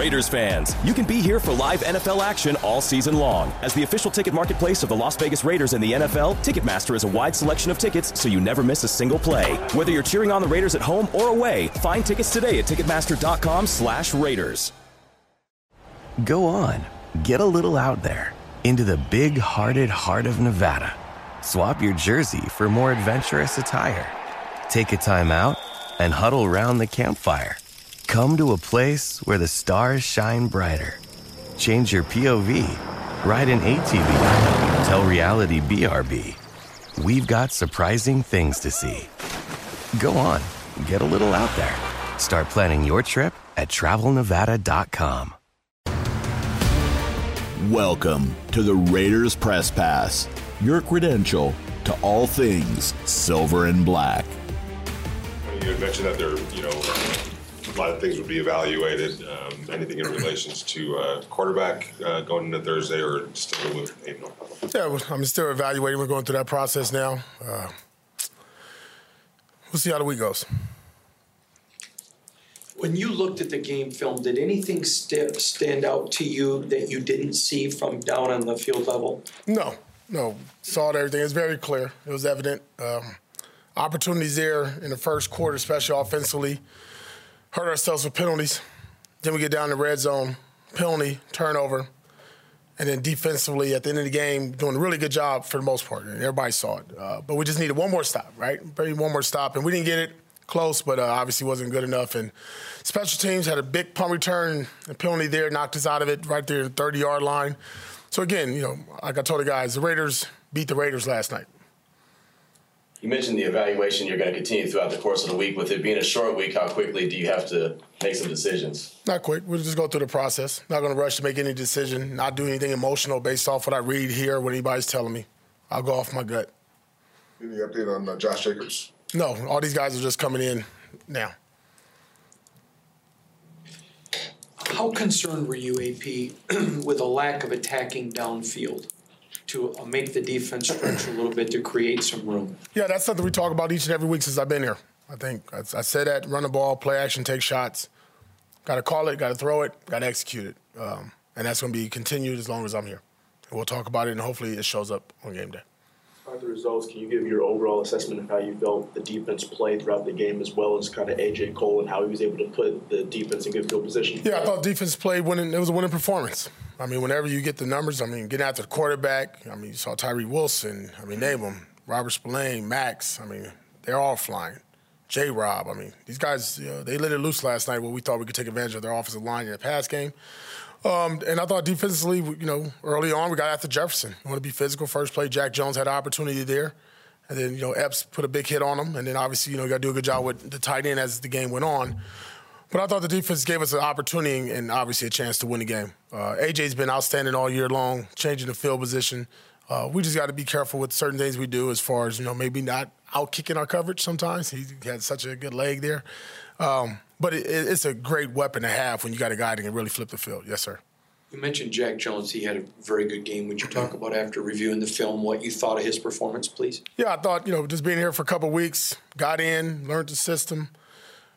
Raiders fans, you can be here for live NFL action all season long. As the official ticket marketplace of the Las Vegas Raiders and the NFL, Ticketmaster is a wide selection of tickets so you never miss a single play. Whether you're cheering on the Raiders at home or away, find tickets today at Ticketmaster.com/slash Raiders. Go on, get a little out there into the big-hearted heart of Nevada. Swap your jersey for more adventurous attire. Take a time out and huddle around the campfire. Come to a place where the stars shine brighter. Change your POV. Ride an ATV. Tell reality BRB. We've got surprising things to see. Go on, get a little out there. Start planning your trip at travelnevada.com. Welcome to the Raiders Press Pass, your credential to all things silver and black. You had mentioned that there, you know, a lot of things would be evaluated. Um, anything in relations to uh, quarterback uh, going into Thursday, or still with April? Yeah, I'm still evaluating. We're going through that process now. Uh, we'll see how the week goes. When you looked at the game film, did anything st- stand out to you that you didn't see from down on the field level? No, no. Saw everything. It's very clear. It was evident. Um, opportunities there in the first quarter, especially offensively. Hurt ourselves with penalties. Then we get down to red zone, penalty, turnover. And then defensively, at the end of the game, doing a really good job for the most part. Everybody saw it. Uh, but we just needed one more stop, right? Maybe one more stop. And we didn't get it close, but uh, obviously wasn't good enough. And special teams had a big punt return, a penalty there, knocked us out of it right there, 30 yard line. So again, you know, like I told the guys, the Raiders beat the Raiders last night. You mentioned the evaluation you're going to continue throughout the course of the week. With it being a short week, how quickly do you have to make some decisions? Not quick. We'll just go through the process. Not going to rush to make any decision. Not do anything emotional based off what I read here, what anybody's telling me. I'll go off my gut. Any update on uh, Josh Jacobs? No, all these guys are just coming in now. How concerned were you, AP, with a lack of attacking downfield to make the defense stretch a little bit to create some room? Yeah, that's something we talk about each and every week since I've been here. I think I, I said that run the ball, play action, take shots. Got to call it, got to throw it, got to execute it. Um, and that's going to be continued as long as I'm here. And we'll talk about it, and hopefully it shows up on game day. the results, can you give your overall assessment of how you felt the defense played throughout the game, as well as kind of AJ Cole and how he was able to put the defense in good field position? Yeah, I thought defense played winning. It was a winning performance. I mean, whenever you get the numbers, I mean, getting after the quarterback. I mean, you saw Tyree Wilson. I mean, name them. Robert Spillane, Max. I mean, they're all flying. J. Rob. I mean, these guys, you know, they let it loose last night where we thought we could take advantage of their offensive line in the pass game. Um, and I thought defensively, you know, early on we got after Jefferson. Want to be physical. First play, Jack Jones had an opportunity there. And then, you know, Epps put a big hit on him. And then obviously, you know, you got to do a good job with the tight end as the game went on. But I thought the defense gave us an opportunity and obviously a chance to win the game. Uh, AJ's been outstanding all year long, changing the field position. Uh, we just got to be careful with certain things we do as far as, you know, maybe not out kicking our coverage sometimes. He had such a good leg there. Um, but it, it's a great weapon to have when you got a guy that can really flip the field. Yes, sir. You mentioned Jack Jones. He had a very good game. Would you talk about after reviewing the film what you thought of his performance, please? Yeah, I thought, you know, just being here for a couple weeks, got in, learned the system,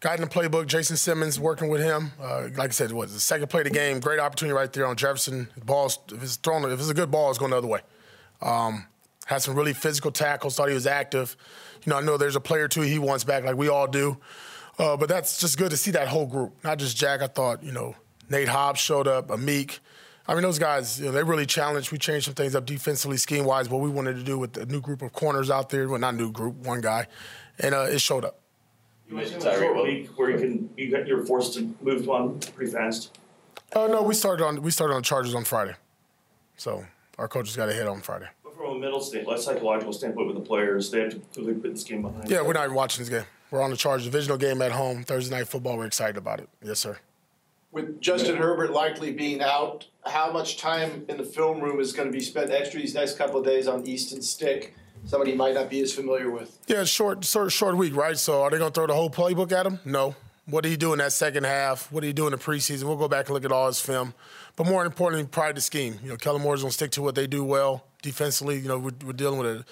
got in the playbook. Jason Simmons working with him. Uh, like I said, what, the second play of the game, great opportunity right there on Jefferson. Ball's, if it's thrown, if it's a good ball, it's going the other way. Um, had some really physical tackles, thought he was active. You know, I know there's a player or two he wants back, like we all do. Uh, but that's just good to see that whole group, not just Jack. I thought, you know, Nate Hobbs showed up, Amik. I mean, those guys, you know, they really challenged. We changed some things up defensively, scheme wise, what we wanted to do with the new group of corners out there. Well, not new group, one guy. And uh, it showed up. You mentioned a short week where you can you got you're forced to move on pretty fast. Oh uh, no, we started on we started on Chargers on Friday, so our coaches got a hit on Friday. But from a mental standpoint, psychological standpoint with the players, they have to really put this game behind. Yeah, we're not even watching this game. We're on the Chargers divisional game at home Thursday night football. We're excited about it. Yes, sir. With Justin Herbert likely being out, how much time in the film room is going to be spent extra these next couple of days on Easton Stick? Somebody might not be as familiar with. Yeah, short, short, short week, right? So are they going to throw the whole playbook at him? No. What did he do in that second half? What did he do in the preseason? We'll go back and look at all his film. But more importantly, probably the scheme. You know, Kellen Moore's going to stick to what they do well defensively. You know, we're, we're dealing with a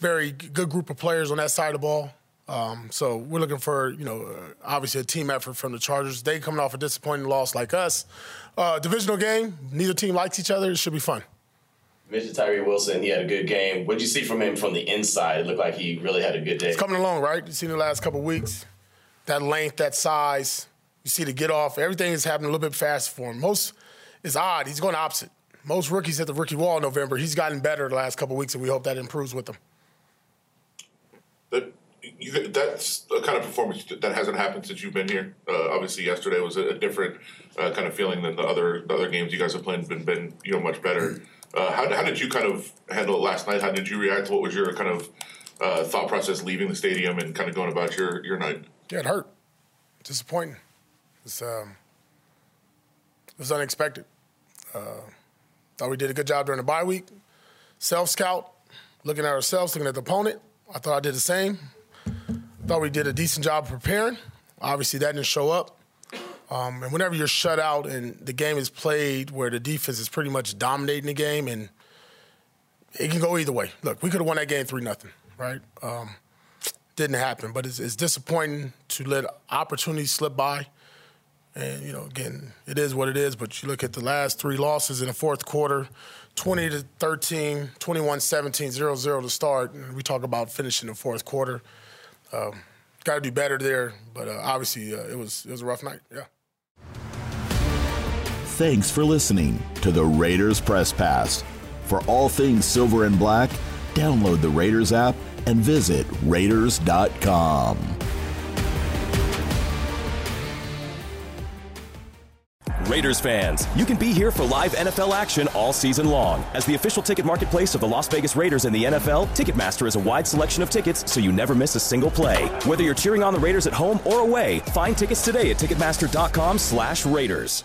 very good group of players on that side of the ball. Um, so we're looking for, you know, uh, obviously a team effort from the Chargers. They coming off a disappointing loss like us. Uh, divisional game, neither team likes each other. It should be fun. You mentioned Tyree Wilson. He had a good game. What did you see from him from the inside? It looked like he really had a good day. It's coming along, right? You've seen the last couple weeks. That length, that size. You see the get off. Everything is happening a little bit fast for him. Most is odd. He's going opposite. Most rookies hit the rookie wall in November. He's gotten better the last couple weeks, and we hope that improves with him. That you, that's a kind of performance that hasn't happened since you've been here. Uh, obviously, yesterday was a, a different uh, kind of feeling than the other the other games you guys have played. Been been you know much better. Uh, how, how did you kind of handle it last night? How did you react? What was your kind of uh, thought process leaving the stadium and kind of going about your your night? Yeah, it hurt. Disappointing. It's um, it was unexpected. Uh, thought we did a good job during the bye week. Self scout, looking at ourselves, looking at the opponent. I thought I did the same. Thought we did a decent job preparing. Obviously, that didn't show up. Um, and whenever you're shut out and the game is played where the defense is pretty much dominating the game, and it can go either way. Look, we could have won that game three nothing, right? Um, didn't happen, but it's, it's disappointing to let opportunities slip by. And, you know, again, it is what it is, but you look at the last three losses in the fourth quarter 20 to 13, 21 17, 0 0 to start. And we talk about finishing the fourth quarter. Um, Got to do better there, but uh, obviously uh, it was it was a rough night. Yeah. Thanks for listening to the Raiders Press Pass. For all things silver and black, download the Raiders app and visit Raiders.com. Raiders fans, you can be here for live NFL action all season long. As the official ticket marketplace of the Las Vegas Raiders and the NFL, Ticketmaster has a wide selection of tickets so you never miss a single play. Whether you're cheering on the Raiders at home or away, find tickets today at ticketmaster.com/raiders.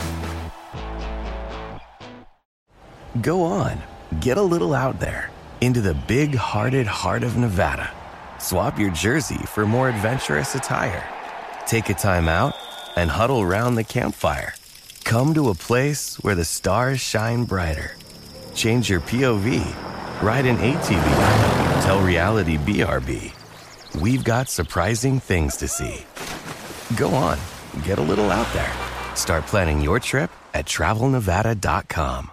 Go on, get a little out there into the big hearted heart of Nevada. Swap your jersey for more adventurous attire. Take a time out and huddle round the campfire. Come to a place where the stars shine brighter. Change your POV, ride an ATV, tell reality BRB. We've got surprising things to see. Go on, get a little out there. Start planning your trip at travelnevada.com.